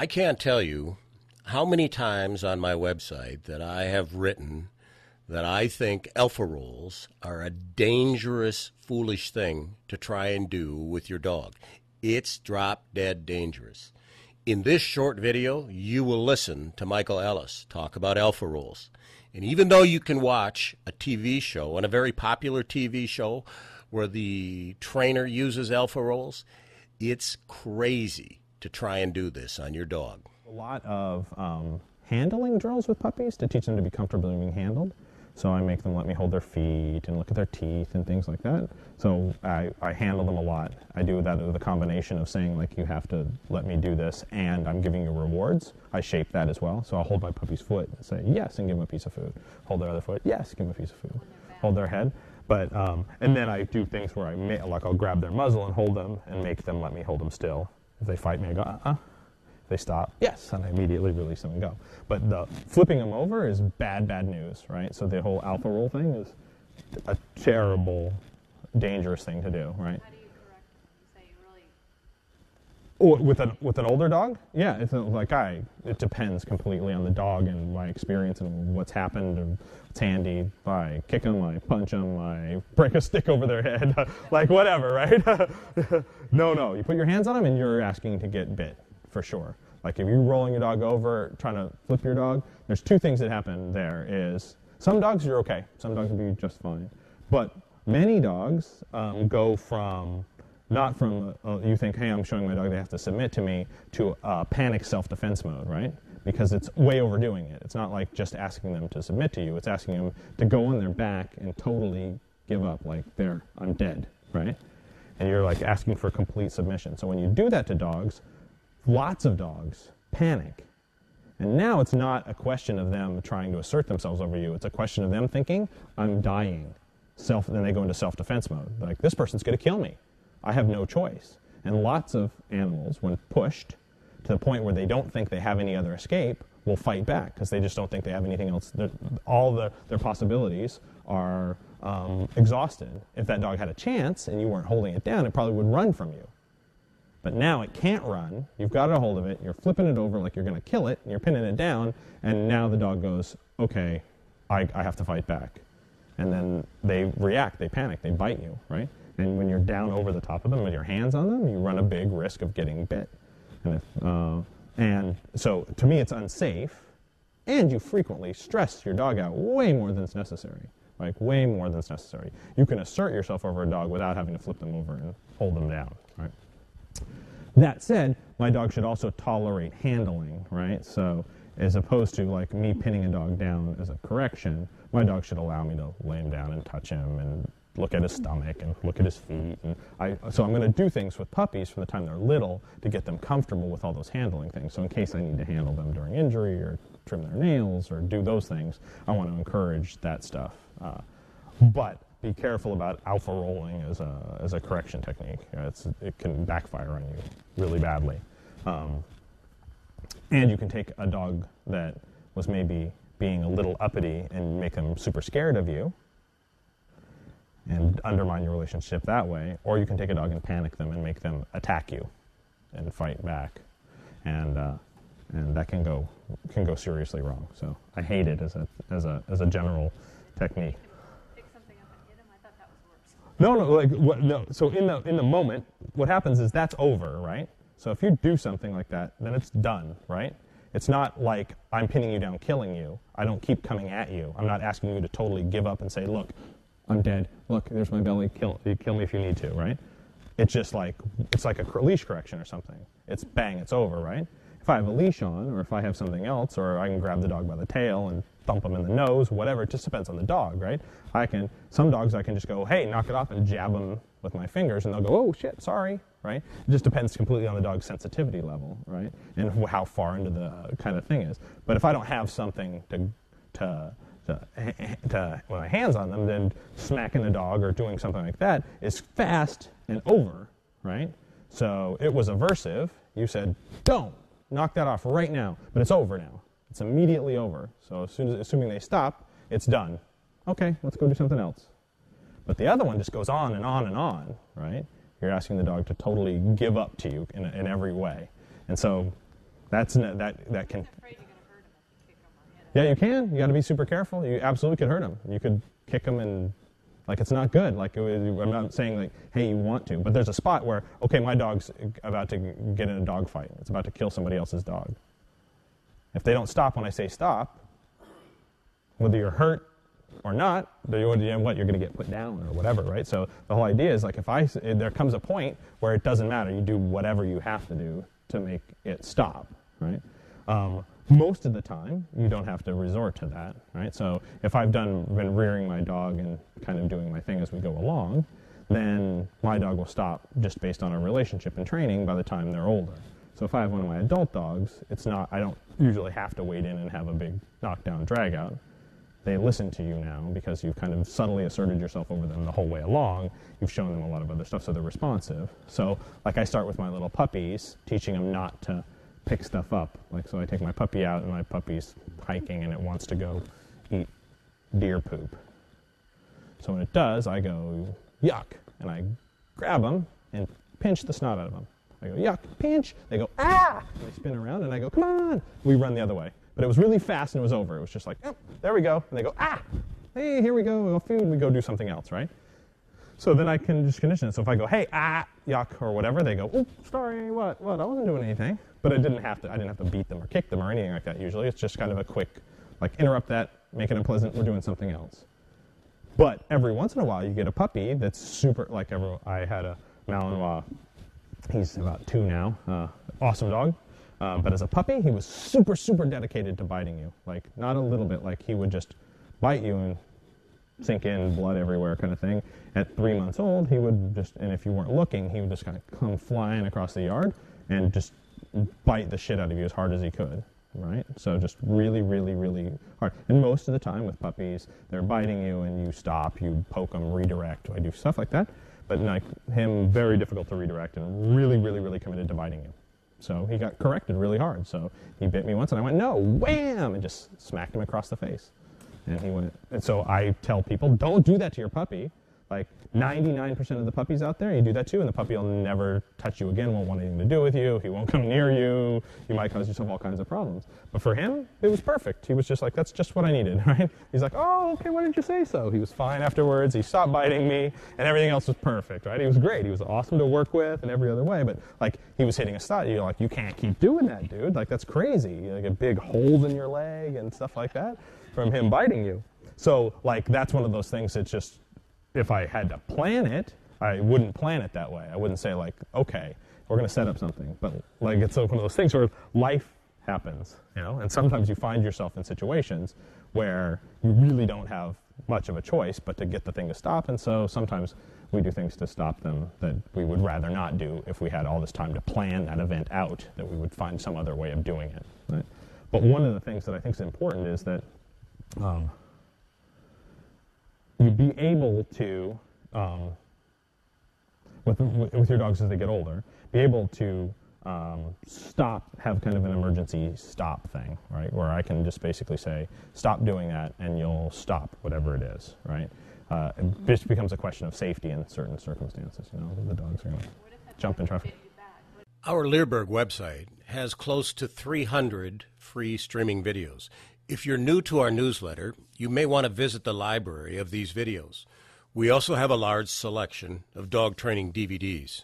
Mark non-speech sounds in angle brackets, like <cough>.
I can't tell you how many times on my website that I have written that I think alpha rolls are a dangerous, foolish thing to try and do with your dog. It's drop dead dangerous. In this short video, you will listen to Michael Ellis talk about alpha rolls. And even though you can watch a TV show, and a very popular TV show, where the trainer uses alpha rolls, it's crazy to try and do this on your dog. A lot of um, handling drills with puppies to teach them to be comfortable being handled. So I make them let me hold their feet and look at their teeth and things like that. So I, I handle them a lot. I do that with a combination of saying like you have to let me do this and I'm giving you rewards. I shape that as well. So I'll hold my puppy's foot and say yes and give them a piece of food. Hold their other foot, yes, give them a piece of food. Hold their head. But um, and then I do things where I may, like I'll grab their muzzle and hold them and make them let me hold them still. If they fight me, I go uh-uh. If they stop, yes, and I immediately release them and go. But the flipping them over is bad, bad news, right? So the whole alpha roll thing is a terrible, dangerous thing to do, right? How do you correct them? You say you really, Or with an with an older dog, yeah, it's like I. It depends completely on the dog and my experience and what's happened and what's handy. I kick them, I punch them, I break a stick over their head, <laughs> like whatever, right? <laughs> no, no, you put your hands on them and you're asking to get bit for sure. Like if you're rolling your dog over, trying to flip your dog, there's two things that happen. There is some dogs you're okay, some dogs will be just fine, but many dogs um, go from not from uh, you think, hey, I'm showing my dog they have to submit to me, to uh, panic self-defense mode, right? Because it's way overdoing it. It's not like just asking them to submit to you. It's asking them to go on their back and totally give up, like, there, I'm dead, right? And you're like asking for complete submission. So when you do that to dogs, lots of dogs panic. And now it's not a question of them trying to assert themselves over you. It's a question of them thinking, I'm dying. Self, then they go into self-defense mode. Like, this person's going to kill me. I have mm-hmm. no choice. And mm-hmm. lots of animals, when pushed to the point where they don't think they have any other escape, will fight back because they just don't think they have anything else. They're- All the, their possibilities are um, mm-hmm. exhausted. If that dog had a chance and you weren't holding it down, it probably would run from you. But now it can't run. You've got a hold of it. You're flipping it over like you're going to kill it. And you're pinning it down. And now the dog goes, okay, I, I have to fight back. And then they react. They panic. They bite you, right? And when you're down over the top of them with your hands on them, you run a big risk of getting bit. And, if, uh, and so to me, it's unsafe. And you frequently stress your dog out way more than is necessary. Like way more than is necessary. You can assert yourself over a dog without having to flip them over and hold them down, right? That said, my dog should also tolerate handling, right? So, as opposed to like me pinning a dog down as a correction, my dog should allow me to lay him down and touch him and look at his stomach and look at his feet. And I, so I'm going to do things with puppies from the time they're little to get them comfortable with all those handling things. So in case I need to handle them during injury or trim their nails or do those things, I want to encourage that stuff. Uh, but be careful about alpha rolling as a, as a correction technique. Uh, it's, it can backfire on you really badly. Um, and you can take a dog that was maybe being a little uppity and make them super scared of you and undermine your relationship that way. Or you can take a dog and panic them and make them attack you and fight back. And, uh, and that can go, can go seriously wrong. So I hate it as a, as a, as a general technique. pick something up and hit him? I thought that was worse. No, no, like what? No. So in the in the moment, what happens is that's over, right? So if you do something like that, then it's done, right? It's not like I'm pinning you down, killing you. I don't keep coming at you. I'm not asking you to totally give up and say, "Look, I'm dead. Look, there's my belly. Kill, kill me if you need to," right? It's just like it's like a leash correction or something. It's bang, it's over, right? If I have a leash on, or if I have something else, or I can grab the dog by the tail and thump him in the nose, whatever. It just depends on the dog, right? I can some dogs I can just go, hey, knock it off, and jab them with my fingers, and they'll go, oh shit, sorry, right? It just depends completely on the dog's sensitivity level, right, and how far into the uh, kind of thing is. But if I don't have something to to to, to my hands on them, than smacking the dog or doing something like that is fast and over, right? So it was aversive. You said, don't knock that off right now, but it's over now. It's immediately over. So as soon as, assuming they stop, it's done. Okay, let's go do something else. But the other one just goes on and on and on, right? You're asking the dog to totally give up to you in, in every way. And so That's that that can. Yeah, you can. You got to be super careful. You absolutely could hurt them. You could kick them and like it's not good. Like I'm not saying like, hey, you want to, but there's a spot where okay, my dog's about to get in a dog fight. It's about to kill somebody else's dog. If they don't stop when I say stop, whether you're hurt or not, then you you know what you're going to get put down or whatever, right? So the whole idea is like if I there comes a point where it doesn't matter, you do whatever you have to do to make it stop, right? Um, most of the time, you don't have to resort to that, right? So if I've done mm. been rearing my dog and kind of doing my thing as we go along, then mm. my dog will stop just based on our relationship and training by the time they're older. So if I have one of my adult dogs, it's not I don't usually have to wade in and have a big knockdown drag out they listen to you now because you've kind of subtly asserted yourself over them the whole way along. You've shown them a lot of other stuff, so they're responsive. So, like, I start with my little puppies, teaching them not to pick stuff up. Like, so I take my puppy out, and my puppy's hiking, and it wants to go eat deer poop. So when it does, I go yuck, and I grab them and pinch the snot out of them. I go yuck, pinch. They go ah. And they spin around, and I go come on. We run the other way. But it was really fast, and it was over. It was just like, oh, there we go. And they go ah. Hey, here we go. Food. We go do something else, right? So then I can just condition it. So if I go, hey, ah, yuck, or whatever, they go, oh, sorry, what, what? I wasn't doing anything. But I didn't have to. I didn't have to beat them or kick them or anything like that. Usually, it's just kind of a quick, like interrupt that, make it unpleasant. We're doing something else. But every once in a while, you get a puppy that's super. Like every, I had a Malinois. He's about two now. Uh, awesome dog. Uh, but as a puppy, he was super, super dedicated to biting you. Like not a little bit. Like he would just bite you and sink in, blood everywhere, kind of thing. At three months old, he would just, and if you weren't looking, he would just kind of come flying across the yard and just bite the shit out of you as hard as he could. Right? So just really, really, really hard. And most of the time with puppies, they're biting you and you stop, you poke them, redirect. I do stuff like that. But like him, very difficult to redirect and really, really, really committed to biting you. So he got corrected really hard. So he bit me once and I went, no, wham, and just smacked him across the face. And he went, and so I tell people, don't do that to your puppy. Like 99% of the puppies out there, you do that too, and the puppy will never touch you again, won't want anything to do with you, he won't come near you, you might cause yourself all kinds of problems. But for him, it was perfect. He was just like, that's just what I needed, <laughs> right? He's like, oh, okay, why didn't you say so? He was fine afterwards, he stopped biting me, and everything else was perfect, right? He was great, he was awesome to work with in every other way, but like, he was hitting a stop, you're like, you can't keep doing that, dude. Like, that's crazy. Like, get big holes in your leg and stuff like that from him mm-hmm. biting you. So, like, that's one of those things that's just, if I had to plan it, I wouldn't plan it that way. I wouldn't say, like, okay, we're going to set up something. But, like, it's one of those things where life happens, you know? And sometimes you find yourself in situations where you really don't have much of a choice but to get the thing to stop. And so sometimes we do things to stop them that we would rather not do if we had all this time to plan that event out, that we would find some other way of doing it. Right? But one of the things that I think is important is that um, you be able to, um, with, with your dogs as they get older, be able to um, stop, have kind of an emergency stop thing, right? Where I can just basically say, stop doing that and you'll stop whatever it is, right? Uh, it just becomes a question of safety in certain circumstances, you know, the dogs are going to What if that jump in traffic. bit you back? What- Our Leerburg website has close to 300 free streaming videos. If you're new to our newsletter, you may want to visit the library of these videos. We also have a large selection of dog training DVDs.